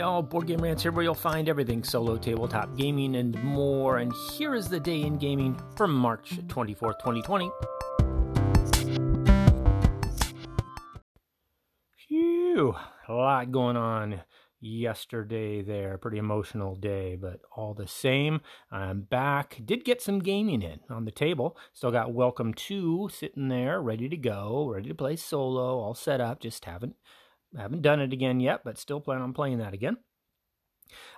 All, Board Game Rants here where you'll find everything solo tabletop gaming and more. And here is the day in gaming from March 24th, 2020. Phew, a lot going on yesterday there. Pretty emotional day, but all the same, I'm back. Did get some gaming in on the table. Still got Welcome To sitting there, ready to go, ready to play solo, all set up. Just haven't haven't done it again yet, but still plan on playing that again.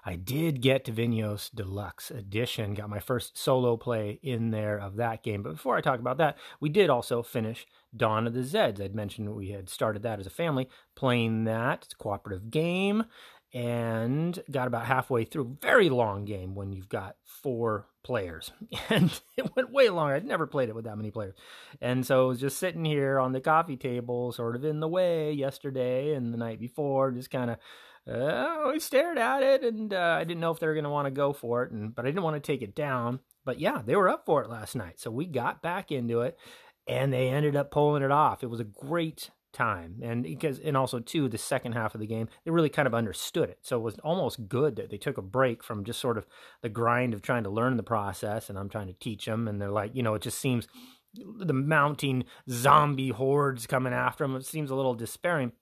I did get to Vinhos Deluxe Edition, got my first solo play in there of that game. But before I talk about that, we did also finish Dawn of the Zeds. I'd mentioned we had started that as a family, playing that. It's a cooperative game and got about halfway through. Very long game when you've got four players, and it went way long. I'd never played it with that many players, and so I was just sitting here on the coffee table, sort of in the way yesterday and the night before, just kind of. Uh, we stared at it, and uh, I didn't know if they were going to want to go for it, and but I didn't want to take it down. But yeah, they were up for it last night, so we got back into it, and they ended up pulling it off. It was a great time. And because and also too the second half of the game they really kind of understood it. So it was almost good that they took a break from just sort of the grind of trying to learn the process and i'm trying to teach them and they're like you know it just seems the mounting zombie hordes coming after them it seems a little despairing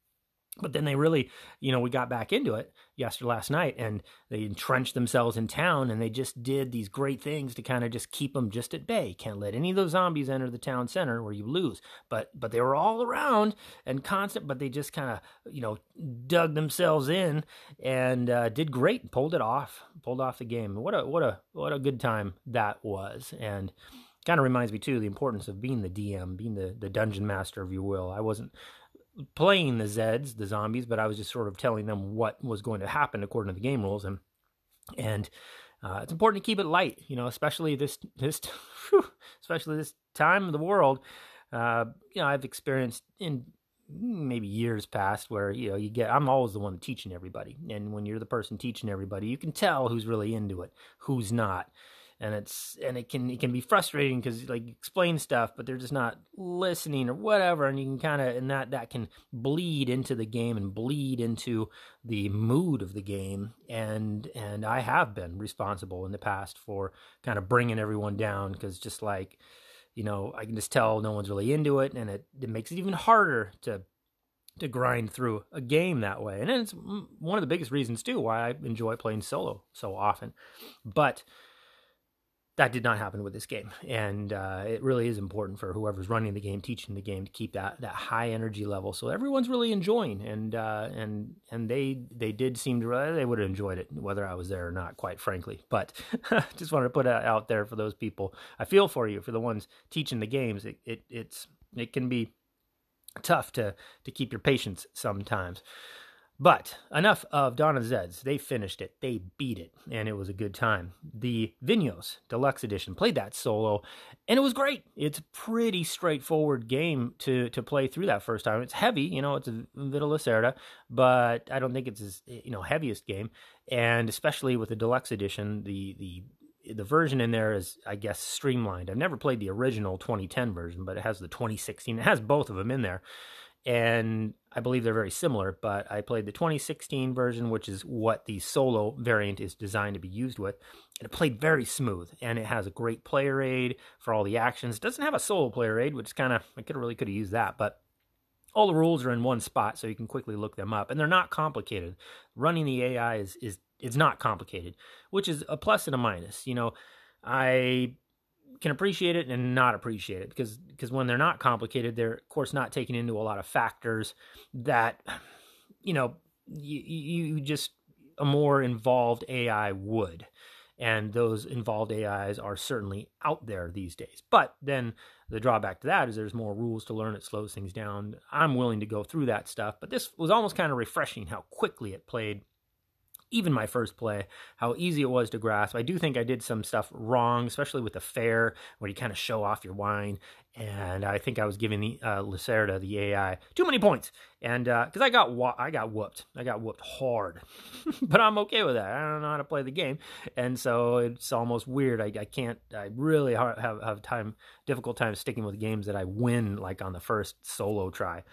but then they really, you know, we got back into it yesterday, last night, and they entrenched themselves in town, and they just did these great things to kind of just keep them just at bay. Can't let any of those zombies enter the town center where you lose. But but they were all around and constant, but they just kind of you know dug themselves in and uh, did great, pulled it off, pulled off the game. What a what a what a good time that was, and kind of reminds me too the importance of being the DM, being the the dungeon master, if you will. I wasn't playing the Zeds, the zombies, but I was just sort of telling them what was going to happen according to the game rules, and and uh, it's important to keep it light, you know, especially this this whew, especially this time of the world. Uh, you know, I've experienced in maybe years past where you know you get I'm always the one teaching everybody, and when you're the person teaching everybody, you can tell who's really into it, who's not and it's and it can it can be frustrating because like explain stuff but they're just not listening or whatever and you can kind of and that that can bleed into the game and bleed into the mood of the game and and i have been responsible in the past for kind of bringing everyone down because just like you know i can just tell no one's really into it and it, it makes it even harder to to grind through a game that way and it's one of the biggest reasons too why i enjoy playing solo so often. But that did not happen with this game, and uh, it really is important for whoever's running the game, teaching the game, to keep that that high energy level, so everyone's really enjoying. And uh, and and they they did seem to really, they would have enjoyed it whether I was there or not, quite frankly. But just wanted to put it out there for those people. I feel for you for the ones teaching the games. It, it it's it can be tough to to keep your patience sometimes. But enough of Dawn of Zeds. They finished it. They beat it, and it was a good time. The Vinhos Deluxe Edition played that solo, and it was great. It's a pretty straightforward game to to play through that first time. It's heavy, you know, it's a Vital Lacerda, but I don't think it's his you know heaviest game. And especially with the Deluxe Edition, the the the version in there is, I guess, streamlined. I've never played the original 2010 version, but it has the 2016. It has both of them in there and I believe they're very similar, but I played the 2016 version, which is what the solo variant is designed to be used with. And it played very smooth, and it has a great player aid for all the actions. It doesn't have a solo player aid, which is kind of, I could really could have used that, but all the rules are in one spot, so you can quickly look them up. And they're not complicated. Running the AI is, is, is not complicated, which is a plus and a minus. You know, I can appreciate it and not appreciate it because because when they're not complicated, they're of course not taking into a lot of factors that you know you, you just a more involved AI would. And those involved AIs are certainly out there these days. But then the drawback to that is there's more rules to learn. It slows things down. I'm willing to go through that stuff. But this was almost kind of refreshing how quickly it played even my first play, how easy it was to grasp. I do think I did some stuff wrong, especially with the fair, where you kind of show off your wine. And I think I was giving the uh, Lacerda, the AI, too many points, and because uh, I got wa- I got whooped, I got whooped hard, but I'm okay with that. I don't know how to play the game, and so it's almost weird. I, I can't. I really have have time difficult time sticking with games that I win like on the first solo try,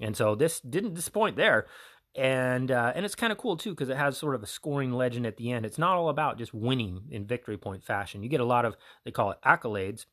and so this didn't disappoint there and uh, and it's kind of cool too because it has sort of a scoring legend at the end. It's not all about just winning in victory point fashion. You get a lot of they call it accolades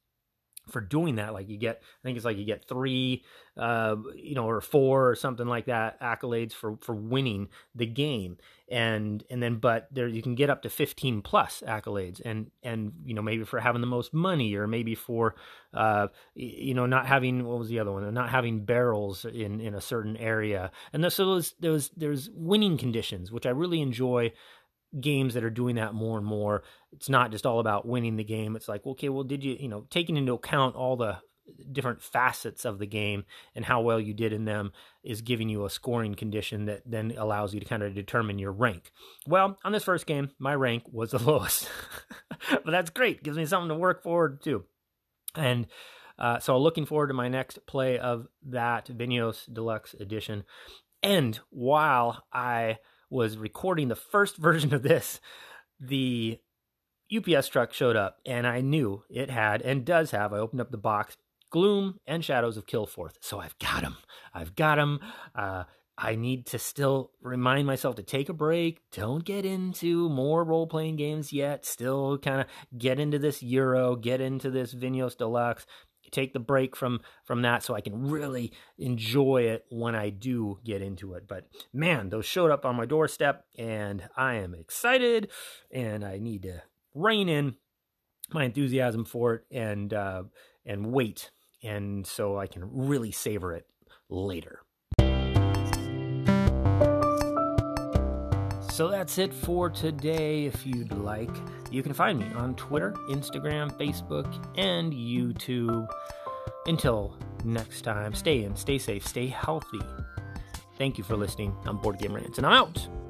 for doing that. Like you get, I think it's like you get three, uh, you know, or four or something like that accolades for for winning the game, and and then but there you can get up to fifteen plus accolades, and and you know maybe for having the most money, or maybe for, uh, you know, not having what was the other one, not having barrels in in a certain area, and so those those there's winning conditions, which I really enjoy games that are doing that more and more. It's not just all about winning the game. It's like, okay, well, did you, you know, taking into account all the different facets of the game and how well you did in them is giving you a scoring condition that then allows you to kind of determine your rank. Well, on this first game, my rank was the lowest, but that's great. Gives me something to work forward to. And uh, so looking forward to my next play of that Vinhos Deluxe Edition. And while I was recording the first version of this, the UPS truck showed up, and I knew it had and does have. I opened up the box, Gloom and Shadows of Kilforth. So I've got them. I've got them. Uh, I need to still remind myself to take a break. Don't get into more role playing games yet. Still kind of get into this Euro, get into this Vinhos Deluxe, take the break from from that so I can really enjoy it when I do get into it. But man, those showed up on my doorstep and I am excited and I need to rein in my enthusiasm for it and uh, and wait and so I can really savor it later. So that's it for today. If you'd like, you can find me on Twitter, Instagram, Facebook, and YouTube. Until next time, stay in, stay safe, stay healthy. Thank you for listening. I'm Board Game Rants, and I'm out.